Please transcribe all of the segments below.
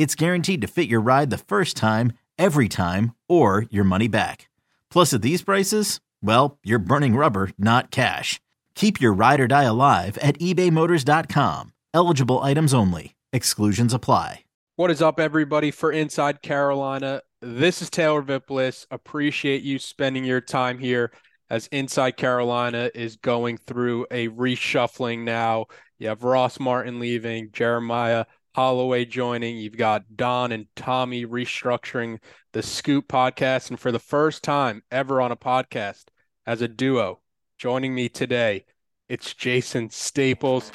it's guaranteed to fit your ride the first time, every time, or your money back. Plus, at these prices, well, you're burning rubber, not cash. Keep your ride or die alive at ebaymotors.com. Eligible items only. Exclusions apply. What is up, everybody, for Inside Carolina? This is Taylor Vippolis. Appreciate you spending your time here as Inside Carolina is going through a reshuffling now. You have Ross Martin leaving, Jeremiah Holloway joining. You've got Don and Tommy restructuring the Scoop podcast. And for the first time ever on a podcast as a duo, joining me today, it's Jason Staples.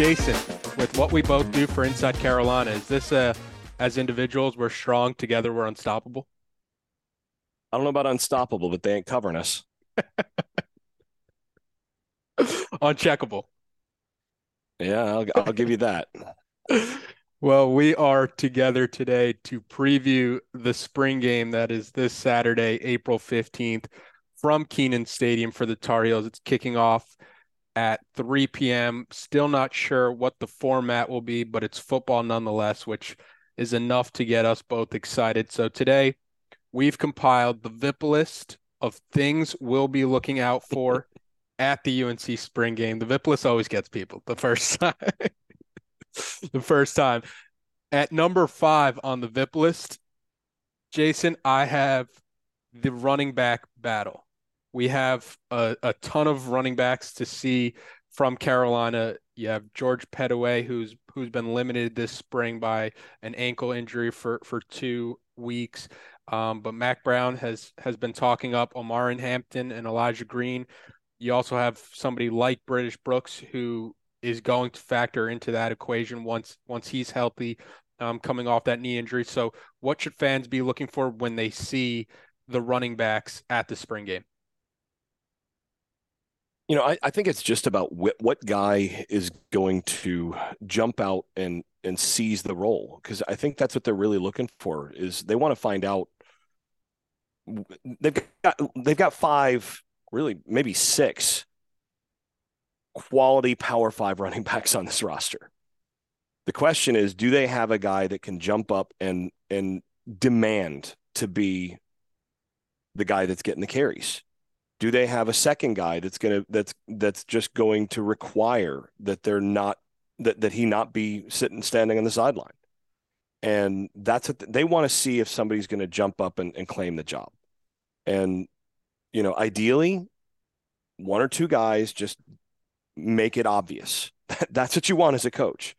Jason, with what we both do for Inside Carolina, is this a as individuals we're strong together we're unstoppable? I don't know about unstoppable, but they ain't covering us. Uncheckable. Yeah, I'll, I'll give you that. well, we are together today to preview the spring game that is this Saturday, April 15th, from Kenan Stadium for the Tar Heels. It's kicking off at 3 p.m. Still not sure what the format will be, but it's football nonetheless, which is enough to get us both excited. So today we've compiled the VIP list of things we'll be looking out for at the UNC spring game. The VIP list always gets people the first time. the first time. At number five on the VIP list, Jason, I have the running back battle. We have a, a ton of running backs to see from Carolina. You have George Pettaway, who's who's been limited this spring by an ankle injury for for two weeks. Um, but Mack Brown has has been talking up Omarion Hampton and Elijah Green. You also have somebody like British Brooks who is going to factor into that equation once once he's healthy, um, coming off that knee injury. So, what should fans be looking for when they see the running backs at the spring game? You know, I, I think it's just about wh- what guy is going to jump out and and seize the role because I think that's what they're really looking for is they want to find out they've got they've got five really maybe six quality power five running backs on this roster. The question is, do they have a guy that can jump up and and demand to be the guy that's getting the carries? Do they have a second guy that's going to that's that's just going to require that they're not that that he not be sitting standing on the sideline? And that's what they want to see if somebody's going to jump up and, and claim the job. And you know ideally one or two guys just make it obvious. That's what you want as a coach.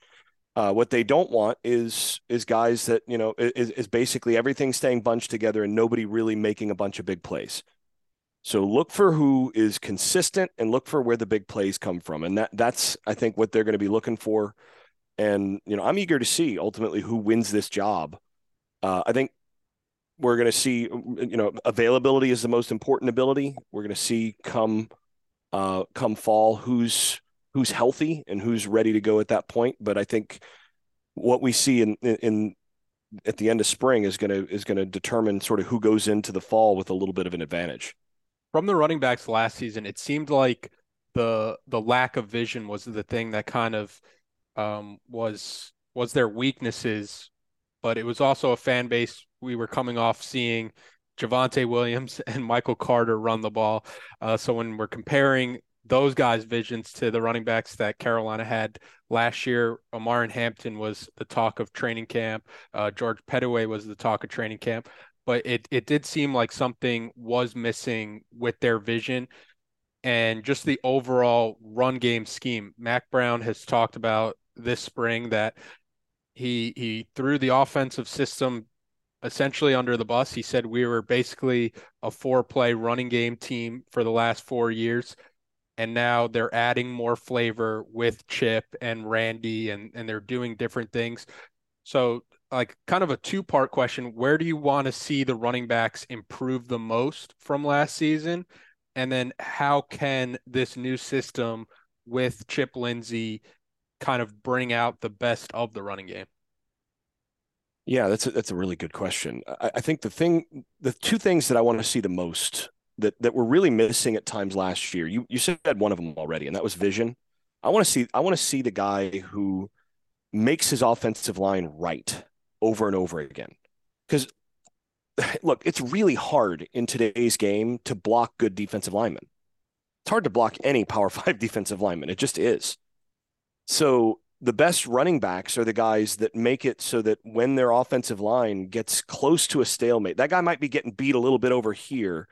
Uh, what they don't want is is guys that you know is, is basically everything staying bunched together and nobody really making a bunch of big plays so look for who is consistent and look for where the big plays come from. And that that's I think what they're going to be looking for. And you know, I'm eager to see ultimately who wins this job. Uh, I think we're going to see you know availability is the most important ability. We're going to see come uh, come fall who's who's healthy and who's ready to go at that point. But I think what we see in in at the end of spring is going to is going to determine sort of who goes into the fall with a little bit of an advantage from the running backs last season, it seemed like the the lack of vision was the thing that kind of um, was was their weaknesses, but it was also a fan base we were coming off seeing Javonte Williams and Michael Carter run the ball. Uh, so when we're comparing those guys' visions to the running backs that Carolina had last year, Omarion Hampton was the talk of training camp. Uh, George Pettaway was the talk of training camp. But it, it did seem like something was missing with their vision and just the overall run game scheme. Mac Brown has talked about this spring that he he threw the offensive system essentially under the bus. He said we were basically a four play running game team for the last four years. And now they're adding more flavor with Chip and Randy, and, and they're doing different things. So, like, kind of a two part question where do you want to see the running backs improve the most from last season? And then, how can this new system with Chip Lindsey kind of bring out the best of the running game? Yeah, that's a, that's a really good question. I, I think the thing, the two things that I want to see the most that that were really missing at times last year. You you said one of them already, and that was vision. I want to see I want to see the guy who makes his offensive line right over and over again. Because look, it's really hard in today's game to block good defensive linemen. It's hard to block any Power Five defensive lineman. It just is. So the best running backs are the guys that make it so that when their offensive line gets close to a stalemate, that guy might be getting beat a little bit over here,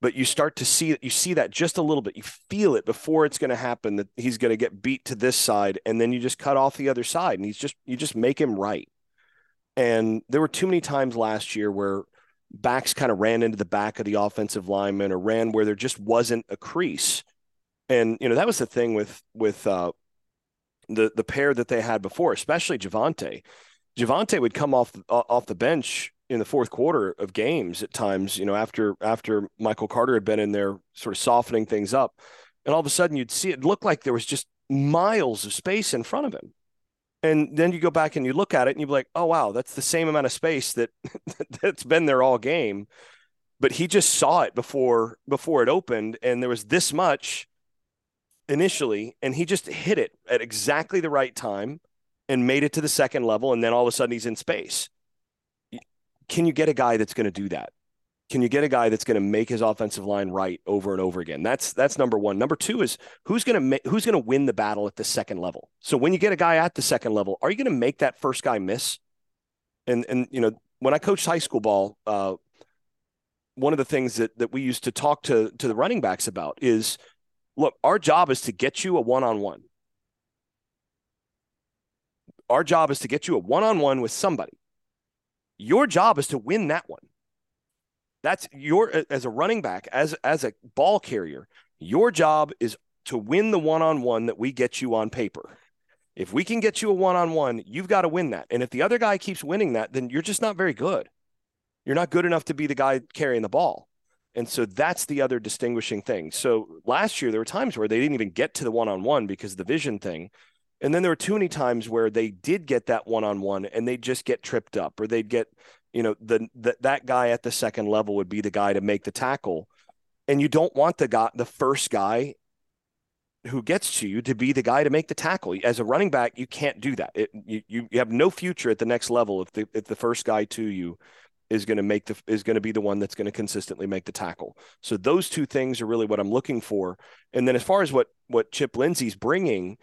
but you start to see that you see that just a little bit. You feel it before it's going to happen that he's going to get beat to this side, and then you just cut off the other side, and he's just you just make him right. And there were too many times last year where backs kind of ran into the back of the offensive lineman or ran where there just wasn't a crease. And you know that was the thing with with uh, the the pair that they had before, especially Javonte. Javonte would come off off the bench in the fourth quarter of games at times, you know, after after Michael Carter had been in there sort of softening things up. And all of a sudden you'd see it look like there was just miles of space in front of him. And then you go back and you look at it and you're like, oh wow, that's the same amount of space that that's been there all game. But he just saw it before before it opened, and there was this much initially, and he just hit it at exactly the right time and made it to the second level, and then all of a sudden he's in space can you get a guy that's going to do that? Can you get a guy that's going to make his offensive line right over and over again? That's that's number one. Number two is who's going to who's going to win the battle at the second level. So when you get a guy at the second level, are you going to make that first guy miss? And and you know when I coached high school ball, uh, one of the things that that we used to talk to to the running backs about is, look, our job is to get you a one on one. Our job is to get you a one on one with somebody. Your job is to win that one. That's your as a running back, as as a ball carrier, your job is to win the one-on-one that we get you on paper. If we can get you a one-on-one, you've got to win that. And if the other guy keeps winning that, then you're just not very good. You're not good enough to be the guy carrying the ball. And so that's the other distinguishing thing. So last year there were times where they didn't even get to the one-on-one because of the vision thing. And then there were too many times where they did get that one on one and they'd just get tripped up or they'd get, you know, the, the that guy at the second level would be the guy to make the tackle. And you don't want the guy, the first guy who gets to you to be the guy to make the tackle. As a running back, you can't do that. It, you, you have no future at the next level if the if the first guy to you is going to make the is going to be the one that's going to consistently make the tackle. So those two things are really what I'm looking for. And then as far as what what Chip Lindsey's bringing,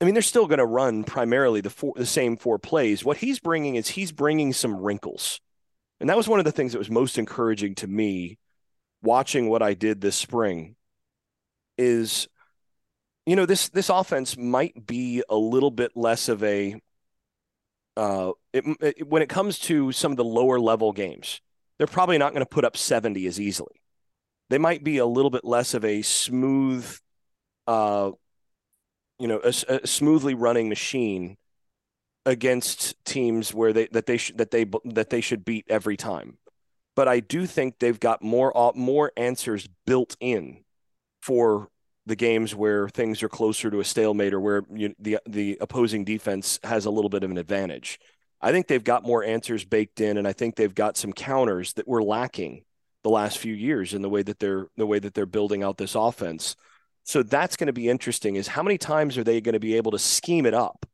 I mean, they're still going to run primarily the four, the same four plays. What he's bringing is he's bringing some wrinkles, and that was one of the things that was most encouraging to me watching what I did this spring. Is you know this this offense might be a little bit less of a uh, it, it, when it comes to some of the lower level games, they're probably not going to put up 70 as easily. They might be a little bit less of a smooth uh, you know a, a smoothly running machine against teams where they that they should that they that they should beat every time. But I do think they've got more uh, more answers built in for the games where things are closer to a stalemate or where you, the the opposing defense has a little bit of an advantage. I think they've got more answers baked in, and I think they've got some counters that were lacking the last few years in the way that they're the way that they're building out this offense. So that's going to be interesting is how many times are they going to be able to scheme it up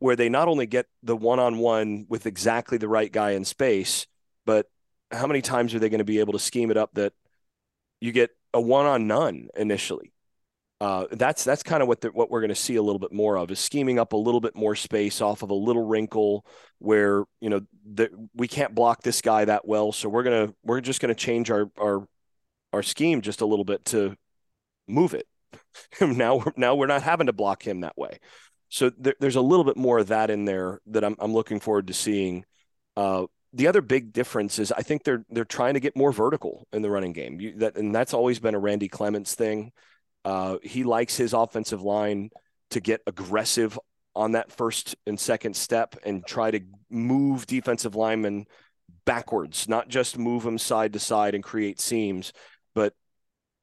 where they not only get the one-on-one with exactly the right guy in space, but how many times are they going to be able to scheme it up that you get a one-on-none initially? Uh, that's that's kind of what the, what we're going to see a little bit more of is scheming up a little bit more space off of a little wrinkle where you know we can't block this guy that well, so we're gonna we're just going to change our our our scheme just a little bit to move it. now now we're not having to block him that way. So there, there's a little bit more of that in there that I'm, I'm looking forward to seeing. Uh, the other big difference is I think they're they're trying to get more vertical in the running game. You, that and that's always been a Randy Clements thing. Uh, he likes his offensive line to get aggressive on that first and second step and try to move defensive linemen backwards, not just move them side to side and create seams, but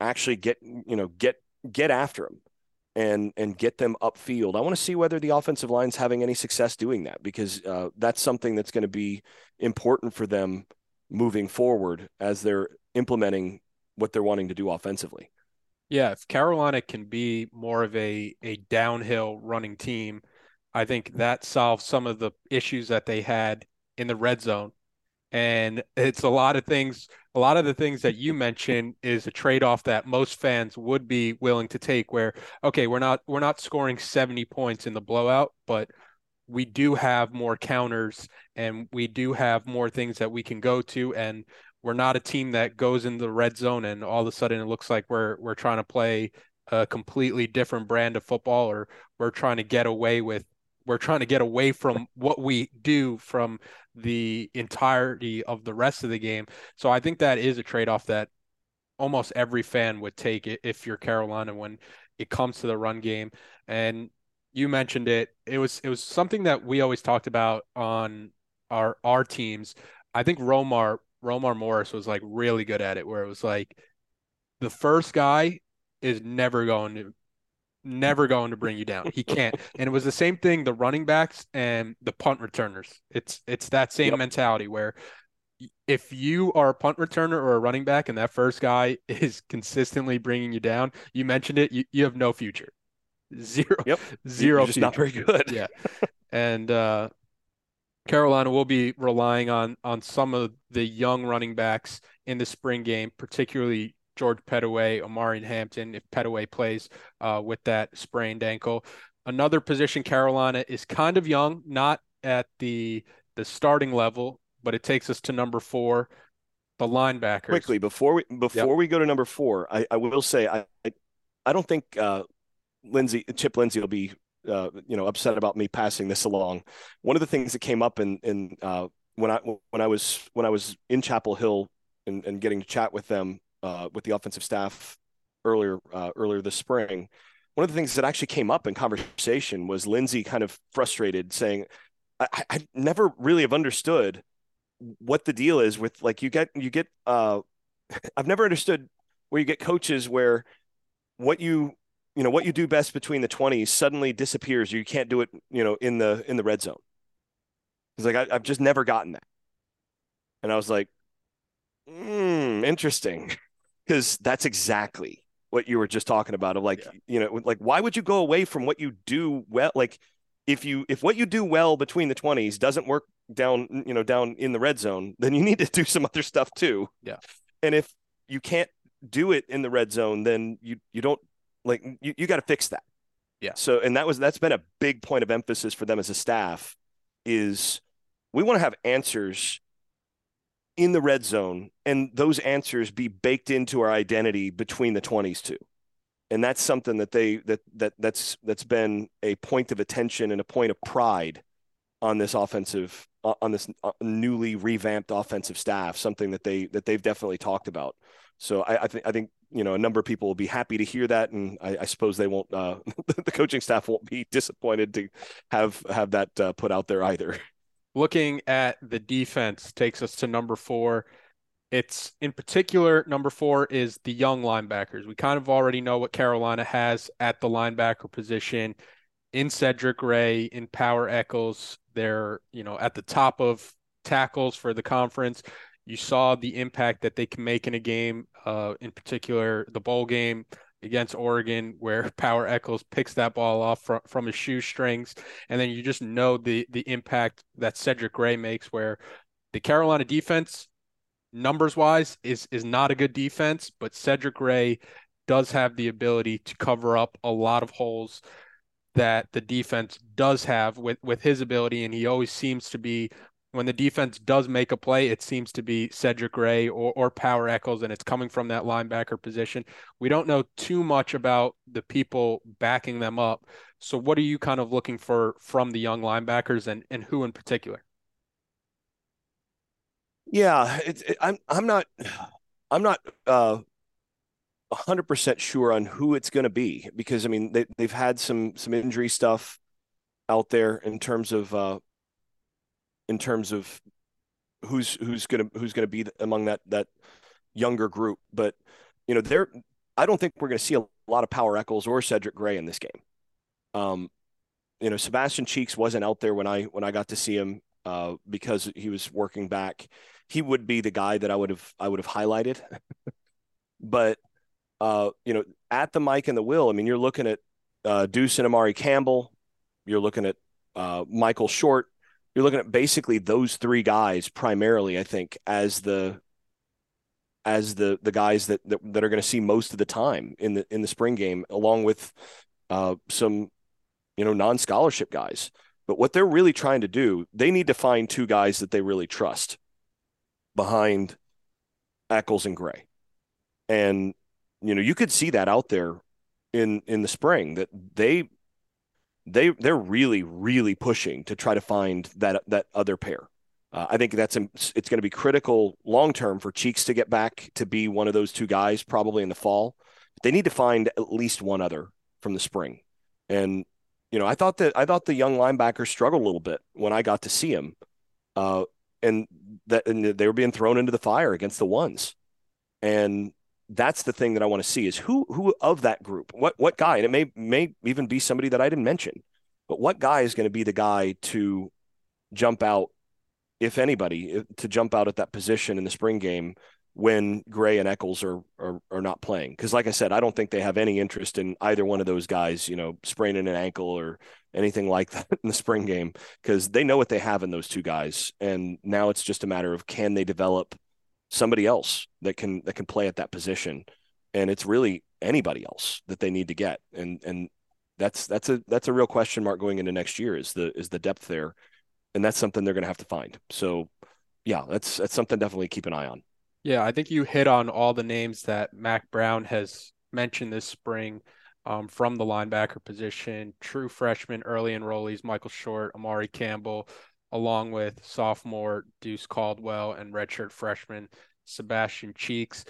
actually get you know get get after them and and get them upfield. I want to see whether the offensive line's having any success doing that because uh, that's something that's going to be important for them moving forward as they're implementing what they're wanting to do offensively. Yeah, if Carolina can be more of a a downhill running team, I think that solves some of the issues that they had in the red zone. And it's a lot of things a lot of the things that you mentioned is a trade-off that most fans would be willing to take where okay we're not we're not scoring 70 points in the blowout but we do have more counters and we do have more things that we can go to. And we're not a team that goes in the red zone and all of a sudden it looks like we're we're trying to play a completely different brand of football or we're trying to get away with we're trying to get away from what we do from the entirety of the rest of the game. So I think that is a trade off that almost every fan would take if you're Carolina when it comes to the run game. And you mentioned it. It was it was something that we always talked about on our our teams. I think Romar Romar Morris was like really good at it where it was like the first guy is never going to never going to bring you down. He can't. and it was the same thing the running backs and the punt returners. It's it's that same yep. mentality where if you are a punt returner or a running back and that first guy is consistently bringing you down, you mentioned it, you, you have no future. Zero. Yep. Zero. You're just not very good. yeah. And uh Carolina will be relying on on some of the young running backs in the spring game, particularly George Pettaway, Omarion Hampton, if Pettaway plays uh, with that sprained ankle. Another position Carolina is kind of young, not at the the starting level, but it takes us to number four, the linebackers. Quickly before we before yep. we go to number four, I, I will say I, I, don't think uh, Lindsey Chip Lindsey will be uh, you know upset about me passing this along. One of the things that came up in in uh, when I when I was when I was in Chapel Hill and, and getting to chat with them uh, with the offensive staff earlier uh, earlier this spring. One of the things that actually came up in conversation was Lindsey kind of frustrated, saying, I, I never really have understood what the deal is with like you get you get uh I've never understood where you get coaches where what you you know what you do best between the 20s suddenly disappears or you can't do it you know in the in the red zone it's like I, have just never gotten that and i was like hmm interesting because that's exactly what you were just talking about of like yeah. you know like why would you go away from what you do well like if you if what you do well between the 20s doesn't work down you know down in the red zone then you need to do some other stuff too. Yeah. And if you can't do it in the red zone then you you don't like you, you got to fix that. Yeah. So and that was that's been a big point of emphasis for them as a staff is we want to have answers in the red zone and those answers be baked into our identity between the 20s too. And that's something that they that that that's that's been a point of attention and a point of pride on this offensive uh, on this uh, newly revamped offensive staff something that they that they've definitely talked about. So i, I think i think you know a number of people will be happy to hear that. And i, I suppose they won't uh, the coaching staff won't be disappointed to have have that uh, put out there either looking at the defense takes us to number four. It's in particular, number four is the young linebackers. We kind of already know what Carolina has at the linebacker position in Cedric Gray, in Power Echols. They're, you know, at the top of tackles for the conference. You saw the impact that they can make in a game, uh, in particular the bowl game against Oregon, where Power Echols picks that ball off from, from his shoestrings. And then you just know the the impact that Cedric Gray makes, where the Carolina defense, numbers wise, is is not a good defense, but Cedric Gray does have the ability to cover up a lot of holes that the defense does have with with his ability, and he always seems to be when the defense does make a play, it seems to be Cedric Gray or, or Power Echols, and it's coming from that linebacker position. We don't know too much about the people backing them up. So, what are you kind of looking for from the young linebackers, and and who in particular? Yeah, it, it, I'm I'm not I'm not uh, 100% sure on who it's going to be because I mean they they've had some some injury stuff out there in terms of uh, in terms of who's who's to who's to be among that that younger group but you know there I don't think we're to see a lot of Power Echols or Cedric Gray in this game. Um you know Sebastian Cheeks wasn't out there when I when I got to see him uh, because he was working back. He would be the guy that I would have I would have highlighted. but uh, you know, at the mic and the will, I mean, you're looking at uh, Deuce and Amari Campbell. You're looking at uh, Michael Short. You're looking at basically those three guys primarily, I think, as the as the the guys that that, that are going to see most of the time in the in the spring game, along with uh, some you know non scholarship guys. But what they're really trying to do, they need to find two guys that they really trust behind Echols and Gray. And you know, you could see that out there in in the spring that they they they're really really pushing to try to find that that other pair. Uh, I think that's it's going to be critical long term for Cheeks to get back to be one of those two guys probably in the fall. They need to find at least one other from the spring. And you know, I thought that I thought the young linebacker struggled a little bit when I got to see him, uh, and that and they were being thrown into the fire against the ones, and that's the thing that I want to see is who who of that group, what what guy, and it may may even be somebody that I didn't mention, but what guy is going to be the guy to jump out, if anybody, to jump out at that position in the spring game when Gray and Echols are are, are not playing. Because, like I said, I don't think they have any interest in either one of those guys, you know, spraining an ankle or anything like that in the spring game, because they know what they have in those two guys, and now it's just a matter of can they develop somebody else that can that can play at that position, and it's really anybody else that they need to get, and and that's that's a that's a real question mark going into next year is the is the depth there, and that's something they're going to have to find. So, yeah, that's that's something definitely keep an eye on. Yeah, I think you hit on all the names that Mack Brown has mentioned this spring um, from the linebacker position. True freshman, early enrollees, Michael Short, Amari Campbell, along with sophomore Deuce Caldwell and redshirt freshman Sebastian Cheeks.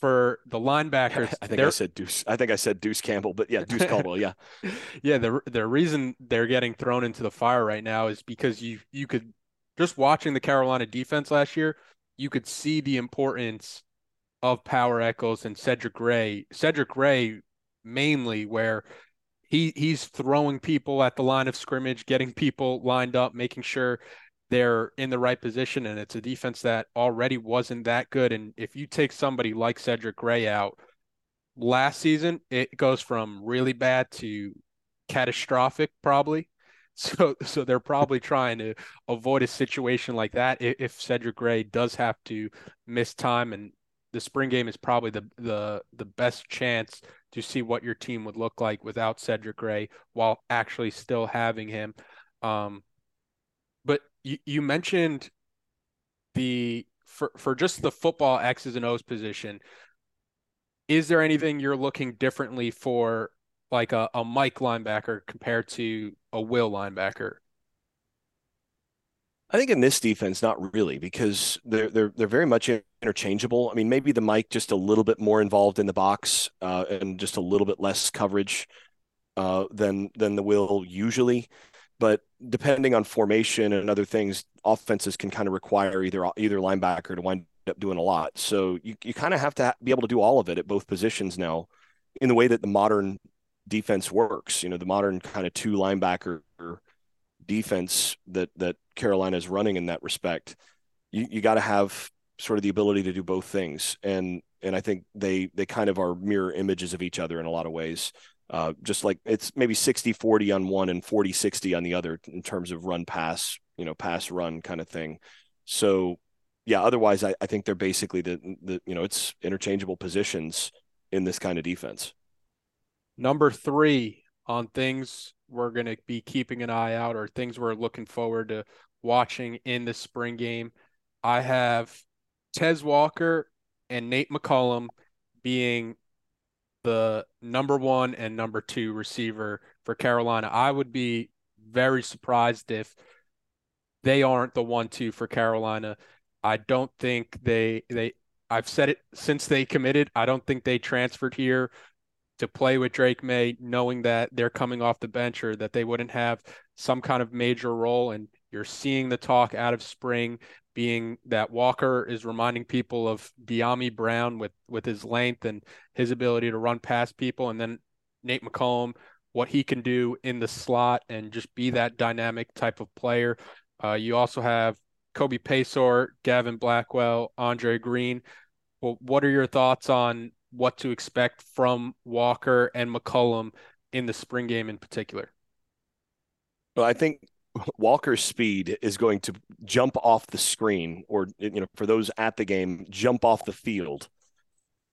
For the linebackers, I think I said Deuce. I think I said Deuce Campbell, but yeah, Deuce Caldwell. Yeah, yeah. The the reason they're getting thrown into the fire right now is because you you could just watching the Carolina defense last year you could see the importance of Power Echols and Cedric Gray. Cedric Gray mainly where he he's throwing people at the line of scrimmage, getting people lined up, making sure they're in the right position and it's a defense that already wasn't that good. And if you take somebody like Cedric Gray out last season, it goes from really bad to catastrophic probably. So so they're probably trying to avoid a situation like that if, Cedric Gray does have to miss time. And the spring game is probably the the the best chance to see what your team would look like without Cedric Gray while actually still having him. Um, but you, you mentioned the for for just the football X's and O's position. Is there anything you're looking differently for like a, a Mike linebacker compared to a Will linebacker? I think in this defense, not really, because they're they're they're very much interchangeable. I mean, maybe the Mike just a little bit more involved in the box uh, and just a little bit less coverage uh, than than the Will usually. But depending on formation and other things, offenses can kind of require either either linebacker to wind up doing a lot. So you you kind of have to be able to do all of it at both positions now, in the way that the modern defense works. You know, the modern kind of two linebacker defense that that Carolina is running in that respect. You you got to have sort of the ability to do both things. And and I think they they kind of are mirror images of each other in a lot of ways. Uh, just like it's maybe 60 40 on one and 40 60 on the other in terms of run pass, you know, pass run kind of thing. So, yeah, otherwise, I, I think they're basically the, the, you know, it's interchangeable positions in this kind of defense. Number three on things we're going to be keeping an eye out or things we're looking forward to watching in the spring game. I have Tez Walker and Nate McCollum being the number one and number two receiver for Carolina. I would be very surprised if they aren't the one two for Carolina. I don't think they they I've said it since they committed. I don't think they transferred here to play with Drake Maye, knowing that they're coming off the bench or that they wouldn't have some kind of major role. And you're seeing the talk out of spring being that Walker is reminding people of Dyami Brown with with his length and his ability to run past people, and then Nate McCollum, what he can do in the slot and just be that dynamic type of player. Uh, you also have Kobe Paysour, Gavin Blackwell, Andre Greene. Well, what are your thoughts on what to expect from Walker and McCollum in the spring game in particular? Well, I think Walker's speed is going to jump off the screen, or you know, for those at the game, jump off the field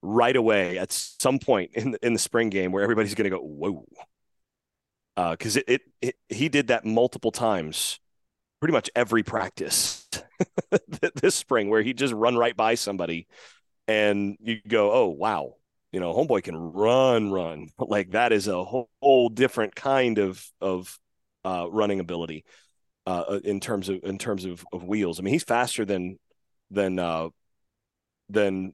right away at some point in the, in the spring game where everybody's going to go whoa, because uh, it, it, it he did that multiple times, pretty much every practice this spring where he just run right by somebody, and you go oh wow, you know, homeboy can run run like that is a whole, whole different kind of of uh, running ability uh, uh, in terms of in terms of, of wheels. I mean, he's faster than than uh, than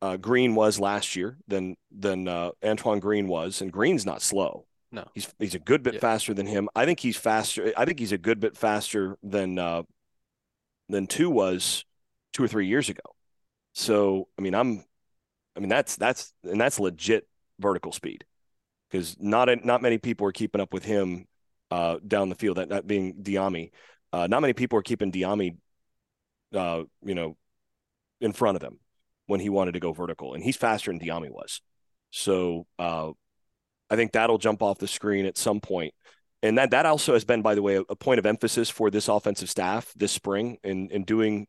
uh, Green was last year, than than uh, Antoine Green was, and Green's not slow. No, he's he's a good bit yeah. faster than him. I think he's faster. I think he's a good bit faster than uh, than two was two or three years ago. So I mean, I'm, I mean that's that's and that's legit vertical speed because not not many people are keeping up with him uh, down the field. That, that being Dyami. Uh, not many people are keeping Dyami, uh, you know, in front of him when he wanted to go vertical, and he's faster than Dyami was. So uh, I think that'll jump off the screen at some point. And that that also has been, by the way, a, a point of emphasis for this offensive staff this spring in in doing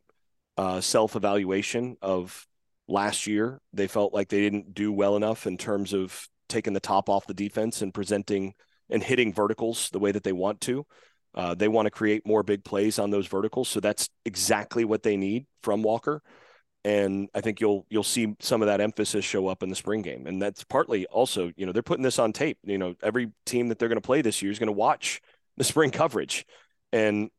uh, self evaluation of last year. They felt like they didn't do well enough in terms of taking the top off the defense and presenting and hitting verticals the way that they want to. Uh, they want to create more big plays on those verticals, so that's exactly what they need from Walker. And I think you'll you'll see some of that emphasis show up in the spring game, and that's partly also you know they're putting this on tape. You know, every team that they're going to play this year is going to watch the spring coverage, and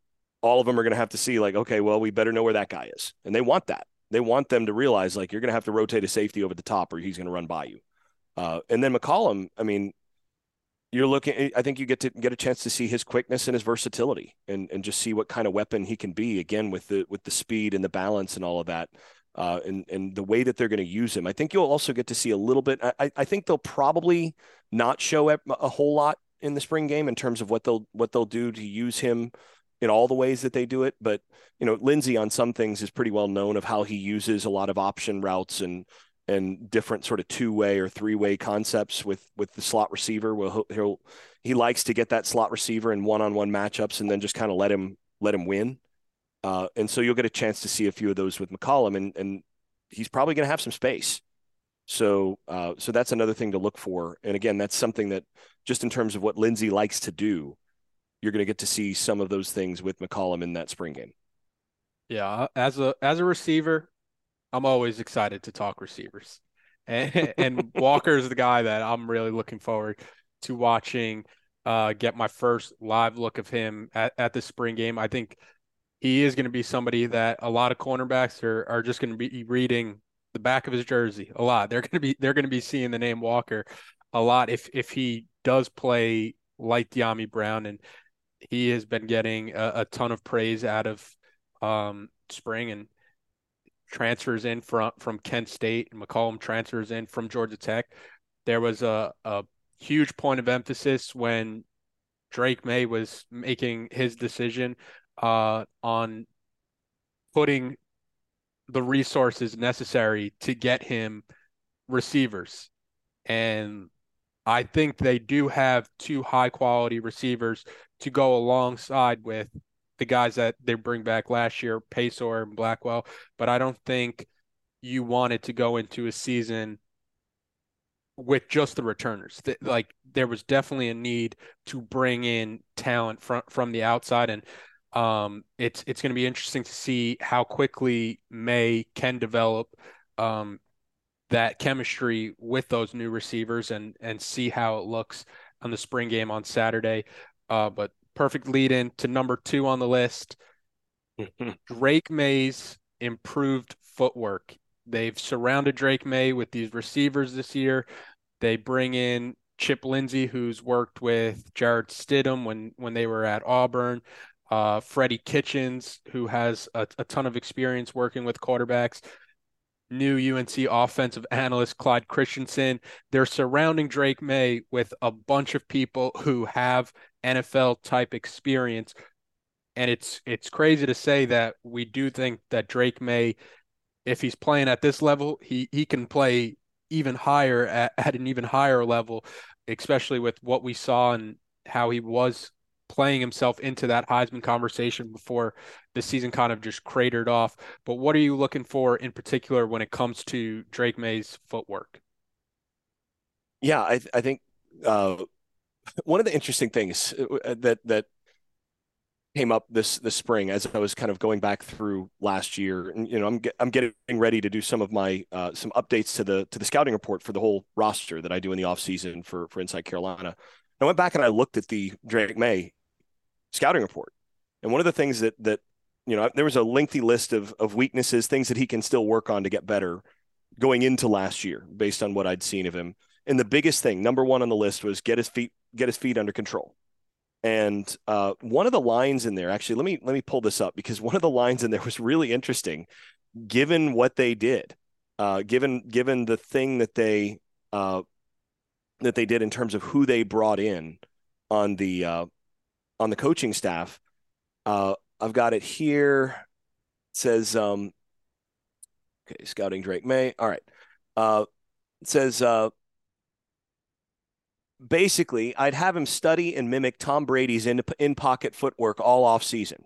all of them are going to have to see like, okay, well, we better know where that guy is, and they want that. They want them to realize like you're going to have to rotate a safety over the top, or he's going to run by you. Uh, and then McCollum, I mean, you're looking i think you get to get a chance to see his quickness and his versatility and and just see what kind of weapon he can be again with the with the speed and the balance and all of that uh, and and the way that they're going to use him i think you'll also get to see a little bit i i think they'll probably not show a, a whole lot in the spring game in terms of what they'll what they'll do to use him in all the ways that they do it but you know lindsey on some things is pretty well known of how he uses a lot of option routes and and different sort of two way or three way concepts with with the slot receiver. Well, he'll, he likes to get that slot receiver in one on one matchups and then just kind of let him let him win. Uh, and so you'll get a chance to see a few of those with McCollum, and and he's probably going to have some space. So uh, so that's another thing to look for. And again, that's something that just in terms of what Lindsey likes to do, you're going to get to see some of those things with McCollum in that spring game. Yeah, as a as a receiver, I'm always excited to talk receivers. And, and Walker is the guy that I'm really looking forward to watching uh, get my first live look of him at, at the spring game. I think he is going to be somebody that a lot of cornerbacks are, are just going to be reading the back of his jersey a lot. They're going to be they're going to be seeing the name Walker a lot if if he does play like Dyami Brown and he has been getting a, a ton of praise out of um, spring and transfers in from from Kent State and McCollum transfers in from Georgia Tech. There was a, a huge point of emphasis when Drake Maye was making his decision uh, on putting the resources necessary to get him receivers. And I think they do have two high quality receivers to go alongside with the guys that they bring back last year, Paysour and Blackwell. But I don't think you wanted to go into a season with just the returners. Like there was definitely a need to bring in talent from from the outside, and um, it's it's going to be interesting to see how quickly Maye can develop um, that chemistry with those new receivers and and see how it looks on the spring game on Saturday. Uh, but perfect lead in to number two on the list. Drake Maye's improved footwork. They've surrounded Drake Maye with these receivers this year. They bring in Chip Lindsey, who's worked with Jarrett Stidham when when they were at Auburn. Uh, Freddie Kitchens, who has a, a ton of experience working with quarterbacks. New UNC offensive analyst Clyde Christensen. They're surrounding Drake Maye with a bunch of people who have NFL type experience. And it's it's crazy to say that we do think that Drake Maye, if he's playing at this level, he he can play even higher at, at an even higher level, especially with what we saw and how he was playing himself into that Heisman conversation before the season kind of just cratered off. But what are you looking for in particular when it comes to Drake Maye's footwork? Yeah, I, I think uh, one of the interesting things uh, that that came up this this spring as I was kind of going back through last year, and you know, I'm I'm getting ready to do some of my uh, some updates to the to the scouting report for the whole roster that I do in the off season for for Inside Carolina. I went back and I looked at the Drake Maye scouting report, and one of the things that that you know there was a lengthy list of of weaknesses, things that he can still work on to get better going into last year based on what I'd seen of him. And the biggest thing, number one on the list, was get his feet get his feet under control and uh, one of the lines in there, actually, let me let me pull this up because one of the lines in there was really interesting, given what they did, uh, given given the thing that they uh, that they did in terms of who they brought in on the uh, on the coaching staff. Uh, I've got it here. It says, um, okay, scouting Drake Maye. All right. Uh, it says uh, basically, I'd have him study and mimic Tom Brady's in, in pocket footwork all off season.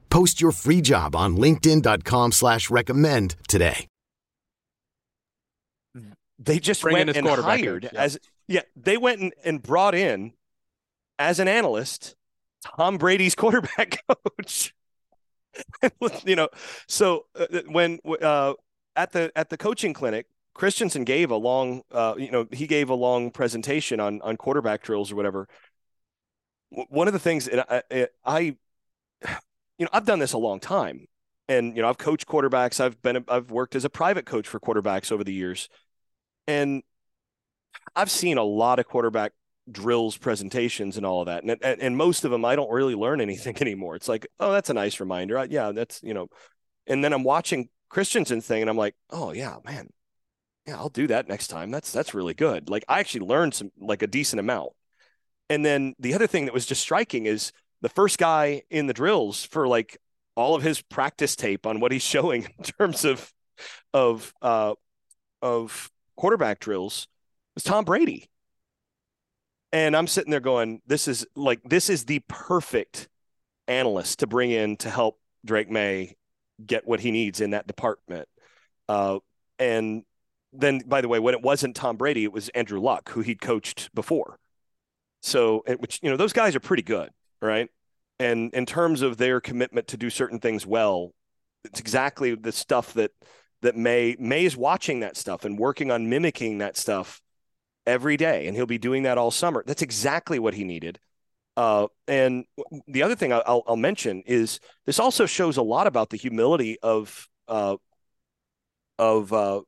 Post your free job on linkedin.com slash recommend today. They just Bring went and hired yeah. as yeah, they went and, and brought in as an analyst Tom Brady's quarterback coach. you know, so uh, when uh, at the at the coaching clinic, Christensen gave a long, uh, you know, he gave a long presentation on on quarterback drills or whatever. W- One of the things, and I, I, you know, I've done this a long time, and you know, I've coached quarterbacks. I've been, I've worked as a private coach for quarterbacks over the years, and I've seen a lot of quarterback drills, presentations, and all of that, and and, and most of them I don't really learn anything anymore. It's like, oh, that's a nice reminder. I, yeah, that's you know, and then I'm watching Christensen's thing, and I'm like, oh yeah, man, yeah, I'll do that next time. That's that's really good. Like I actually learned some like a decent amount. And then the other thing that was just striking is the first guy in the drills for like all of his practice tape on what he's showing in terms of of uh of quarterback drills was Tom Brady. And I'm sitting there going, this is like this is the perfect analyst to bring in to help Drake Maye get what he needs in that department. Uh, and then, by the way, when it wasn't Tom Brady, it was Andrew Luck, who he'd coached before. So, which, you know, those guys are pretty good, right? And in terms of their commitment to do certain things well, it's exactly the stuff that that Maye Maye is watching that stuff and working on mimicking that stuff every day, and he'll be doing that all summer. That's exactly what he needed. Uh, and the other thing I'll, I'll, mention is this also shows a lot about the humility of uh, of, uh,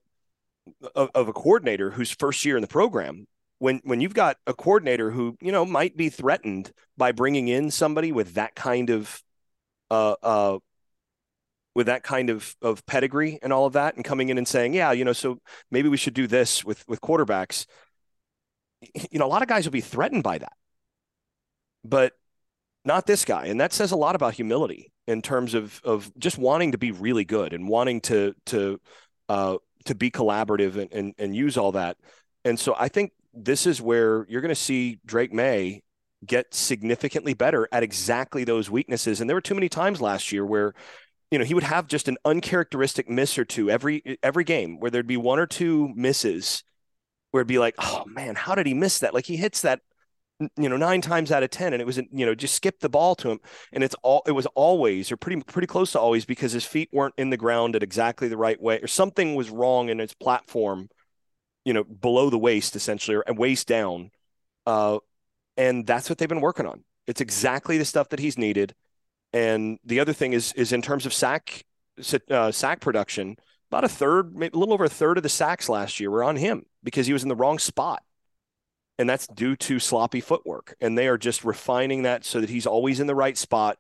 of of a coordinator who's first year in the program. When when you've got a coordinator who you know might be threatened by bringing in somebody with that kind of uh, uh, with that kind of of pedigree and all of that, and coming in and saying, yeah, you know, so maybe we should do this with with quarterbacks. You know, a lot of guys will be threatened by that, but not this guy, and that says a lot about humility in terms of of just wanting to be really good and wanting to to uh, to be collaborative and, and and use all that. And so I think this is where you're going to see Drake Maye get significantly better at exactly those weaknesses. And there were too many times last year where you know, he would have just an uncharacteristic miss or two every every game where there'd be one or two misses where it'd be like, oh man, how did he miss that? Like he hits that, you know, nine times out of ten, and it was you know just skip the ball to him, and it's all it was always or pretty pretty close to always because his feet weren't in the ground at exactly the right way or something was wrong in his platform, you know, below the waist essentially or waist down, uh, and that's what they've been working on. It's exactly the stuff that he's needed. And the other thing is is in terms of sack uh, sack production, about a third, maybe a little over a third of the sacks last year were on him because he was in the wrong spot. And that's due to sloppy footwork. And they are just refining that so that he's always in the right spot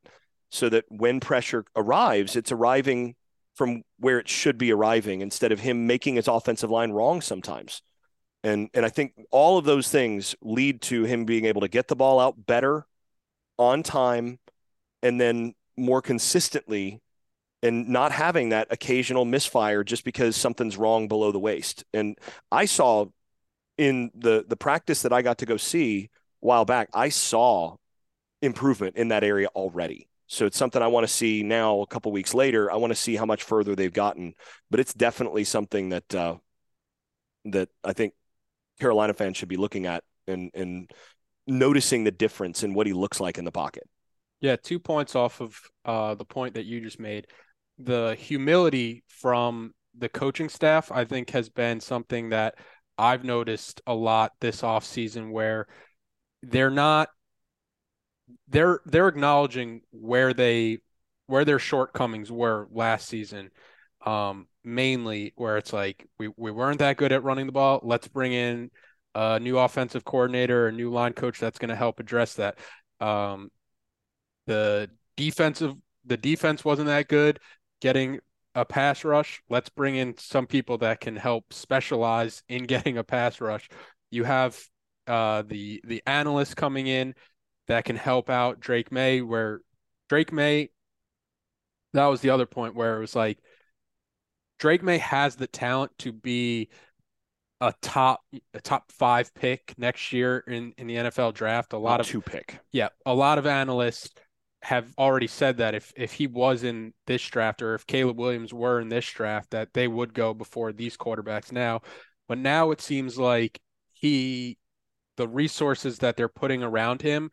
so that when pressure arrives, it's arriving from where it should be arriving instead of him making his offensive line wrong sometimes. And and I think all of those things lead to him being able to get the ball out better on time and then more consistently and not having that occasional misfire just because something's wrong below the waist. And I saw in the the practice that I got to go see a while back, I saw improvement in that area already. So it's something I want to see now a couple weeks later. I want to see how much further they've gotten, but it's definitely something that uh, that I think Carolina fans should be looking at and and noticing the difference in what he looks like in the pocket. Yeah, two points off of uh, the point that you just made. The humility from the coaching staff, I think, has been something that I've noticed a lot this offseason where they're not they're they're acknowledging where they where their shortcomings were last season. Um, mainly where it's like we, we weren't that good at running the ball. Let's bring in a new offensive coordinator, a new line coach that's going to help address that. Um, the defensive the defense wasn't that good getting a pass rush. Let's bring in some people that can help specialize in getting a pass rush. You have uh, the the analysts coming in that can help out Drake Maye, Where Drake Maye, that was the other point where it was like Drake Maye has the talent to be a top a top five pick next year in in the NFL draft. A lot a of two pick. Yeah, a lot of analysts have already said that if if he was in this draft or if Caleb Williams were in this draft, that they would go before these quarterbacks now. But now it seems like he, the resources that they're putting around him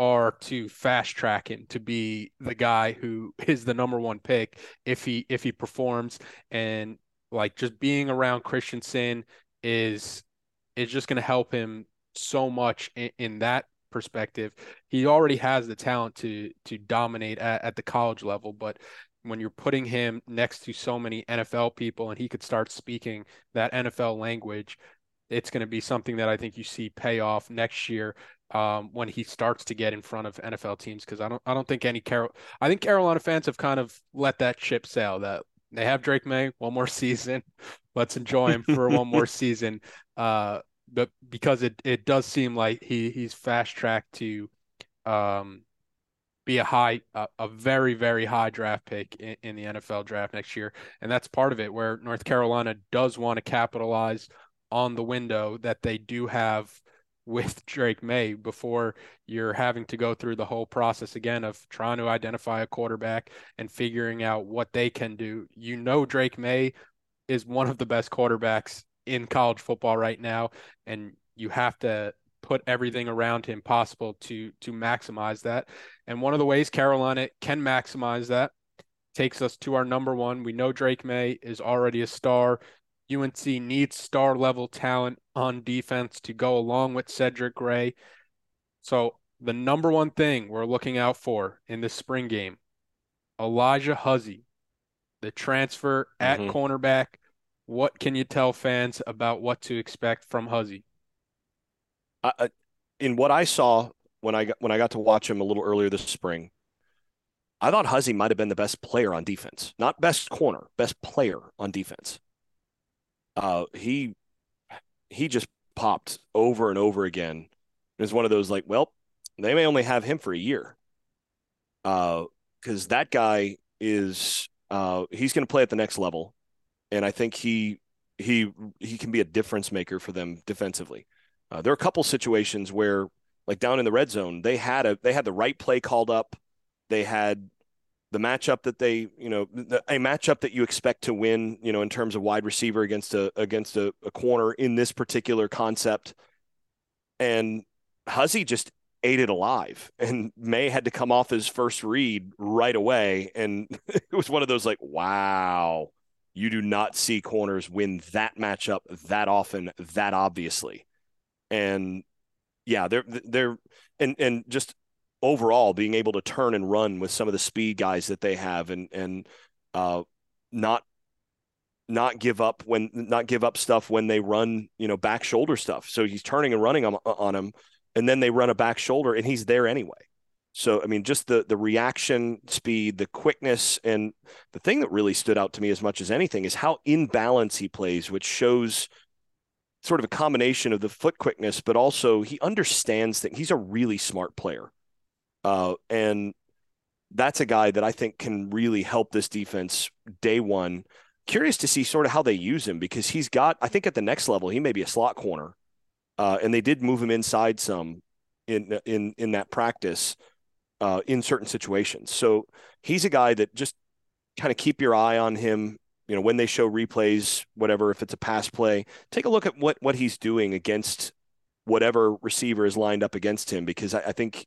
are to fast track him to be the guy who is the number one pick if he if he performs and like just being around Christensen is is just going to help him so much in, in that perspective. He already has the talent to to dominate at, at the college level, but when you're putting him next to so many NFL people and he could start speaking that NFL language, it's going to be something that I think you see pay off next year um, when he starts to get in front of NFL teams. Because I don't, I don't think any Carol, I think Carolina fans have kind of let that ship sail. That they have Drake Maye one more season, let's enjoy him for one more season. Uh, but because it it does seem like he he's fast tracked to um be a high a, a very very high draft pick in, in, the NFL draft next year and that's part of it where North Carolina does want to capitalize on the window that they do have with Drake Maye before you're having to go through the whole process again of trying to identify a quarterback and figuring out what they can do. You know Drake Maye is one of the best quarterbacks in college football right now, and you have to put everything around him possible to to maximize that. And one of the ways Carolina can maximize that takes us to our number one. We know Drake May is already a star. UNC needs star level talent on defense to go along with Cedric Gray. So the number one thing we're looking out for in this spring game, Alijah Huzzie, the transfer at mm-hmm. cornerback. What can you tell fans about what to expect from Huzzie? Uh, in what I saw when I got, when I got to watch him a little earlier this spring, I thought Huzzie might have been the best player on defense, not best corner, best player on defense. Uh, he he just popped over and over again. It was one of those like, well, they may only have him for a year, because uh, that guy is uh, he's going to play at the next level, and I think he he he can be a difference maker for them defensively. Uh, there are a couple situations where, like down in the red zone, they had a they had the right play called up, they had the matchup that they you know the, a matchup that you expect to win you know in terms of wide receiver against a against a, a corner in this particular concept, and Huzzie just ate it alive. And Maye had to come off his first read right away. And it was one of those like, wow, you do not see corners win that matchup that often, that obviously and yeah, they're they're and and just overall being able to turn and run with some of the speed guys that they have and and uh not not give up when not give up stuff when they run you know back shoulder stuff so he's turning and running on, on him and then they run a back shoulder and he's there anyway so i mean just the the reaction speed the quickness and the thing that really stood out to me as much as anything is how in balance he plays which shows sort of a combination of the foot quickness, but also he understands that he's a really smart player. Uh, and that's a guy that I think can really help this defense day one. Curious to see sort of how they use him because he's got, I think at the next level, he may be a slot corner. Uh, and they did move him inside some in in in that practice uh, in certain situations. So he's a guy that just kind of keep your eye on him you know when they show replays whatever if it's a pass play take a look at what what he's doing against whatever receiver is lined up against him because I, I think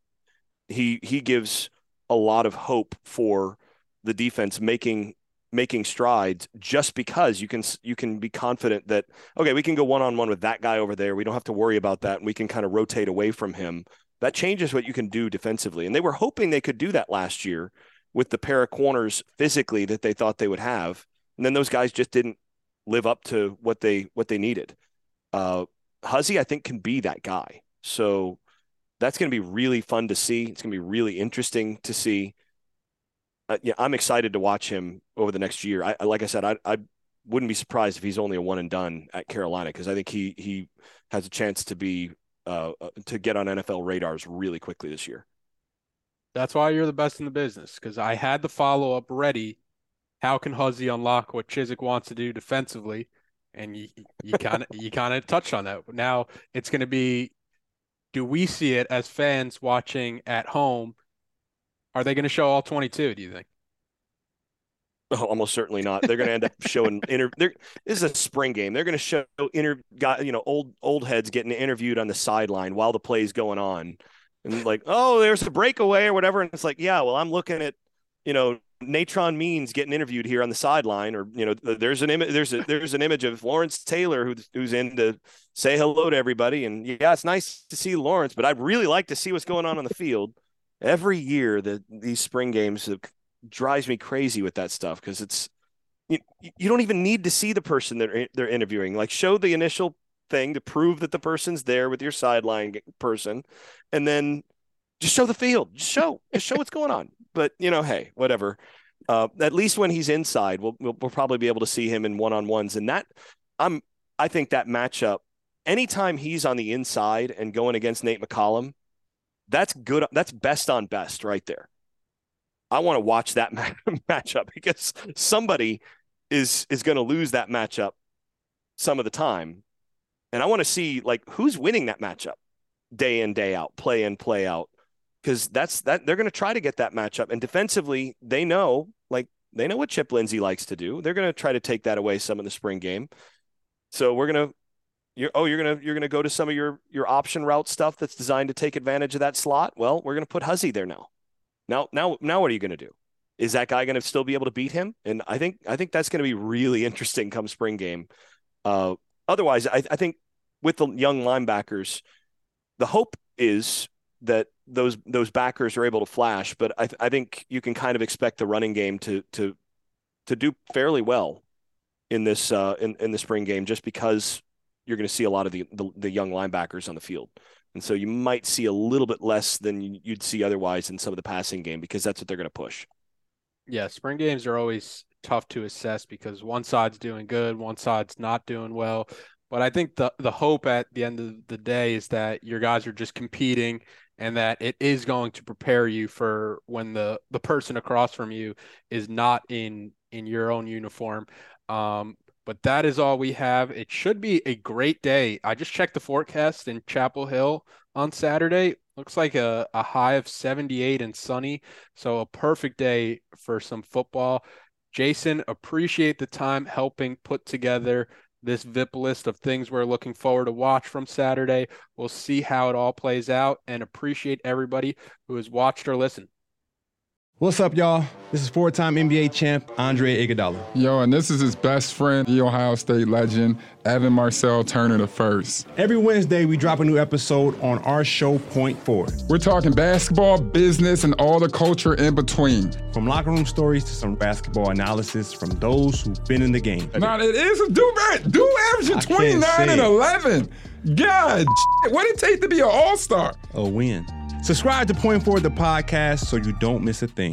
he he gives a lot of hope for the defense making making strides just because you can you can be confident that okay we can go one on one with that guy over there we don't have to worry about that and we can kind of rotate away from him that changes what you can do defensively and they were hoping they could do that last year with the pair of corners physically that they thought they would have and then those guys just didn't live up to what they what they needed. Uh, Huzzie, I think, can be that guy. So that's going to be really fun to see. It's going to be really interesting to see. Uh, yeah, I'm excited to watch him over the next year. I, like I said, I, I wouldn't be surprised if he's only a one and done at Carolina because I think he he has a chance to be uh, uh to get on NFL radars really quickly this year. That's why you're the best in the business because I had the follow up ready how can Huzzie unlock what Chizik wants to do defensively? And you you kind of you kind of touched on that. Now it's going to be, do we see it as fans watching at home? Are they going to show all twenty two? Do you think? Oh, almost certainly not. They're going to end up showing inter. This is a spring game. They're going to show inter. Got you know old old heads getting interviewed on the sideline while the play's going on, and like, oh, there's a breakaway or whatever. And it's like, yeah, well, I'm looking at you know Natron Means getting interviewed here on the sideline, or you know, there's an image, there's a there's an image of Lawrence Taylor who's who's in to say hello to everybody, and yeah, it's nice to see Lawrence, but I'd really like to see what's going on on the field. Every year, that these spring games drives me crazy with that stuff because it's you, you don't even need to see the person that they're interviewing. Like, show the initial thing to prove that the person's there with your sideline person, and then just show the field. Just show, just show what's going on but you know, hey, whatever. Uh, at least when he's inside, we'll, we'll, we'll probably be able to see him in one on ones, and that I'm I think that matchup. Anytime he's on the inside and going against Nate McCollum, that's good. That's best on best right there. I want to watch that matchup because somebody is is going to lose that matchup some of the time, and I want to see like who's winning that matchup day in day out, play in play out because that's that they're going to try to get that matchup. And defensively, they know like they know what Chip Lindsey likes to do. They're going to try to take that away some in the spring game. So we're gonna you're oh you're gonna you're gonna go to some of your your option route stuff that's designed to take advantage of that slot. Well, we're gonna put Huzzie there now. Now now now what are you gonna do? Is that guy gonna still be able to beat him? And I think I think that's gonna be really interesting come spring game. Uh, otherwise, I, I think with the young linebackers, the hope is that those those backers are able to flash, but I, I think you can kind of expect the running game to to to do fairly well in this uh, in in the spring game, just because you're going to see a lot of the, the, the young linebackers on the field, and so you might see a little bit less than you'd see otherwise in some of the passing game because that's what they're going to push. Yeah, spring games are always tough to assess because one side's doing good, one side's not doing well. But I think the the hope at the end of the day is that your guys are just competing and that it is going to prepare you for when the the person across from you is not in in your own uniform. Um, but that is all we have. It should be a great day. I just checked the forecast in Chapel Hill on Saturday. Looks like a, a high of 78 and sunny. So a perfect day for some football. Jason, appreciate the time helping put together this VIP list of things we're looking forward to watch from Saturday. We'll see how it all plays out and appreciate everybody who has watched or listened. What's up, y'all? This is four-time NBA champ Andre Iguodala. Yo, and this is his best friend, the Ohio State legend, Evan Marcel Turner the first. Every Wednesday, we drop a new episode on our show Point Forward. We're talking basketball, business, and all the culture in between. From locker room stories to some basketball analysis from those who've been in the game. Now, it is a do do averaging 29 and 11. God, what it take to be an all-star? A win. Subscribe to Point Forward, the podcast, so you don't miss a thing.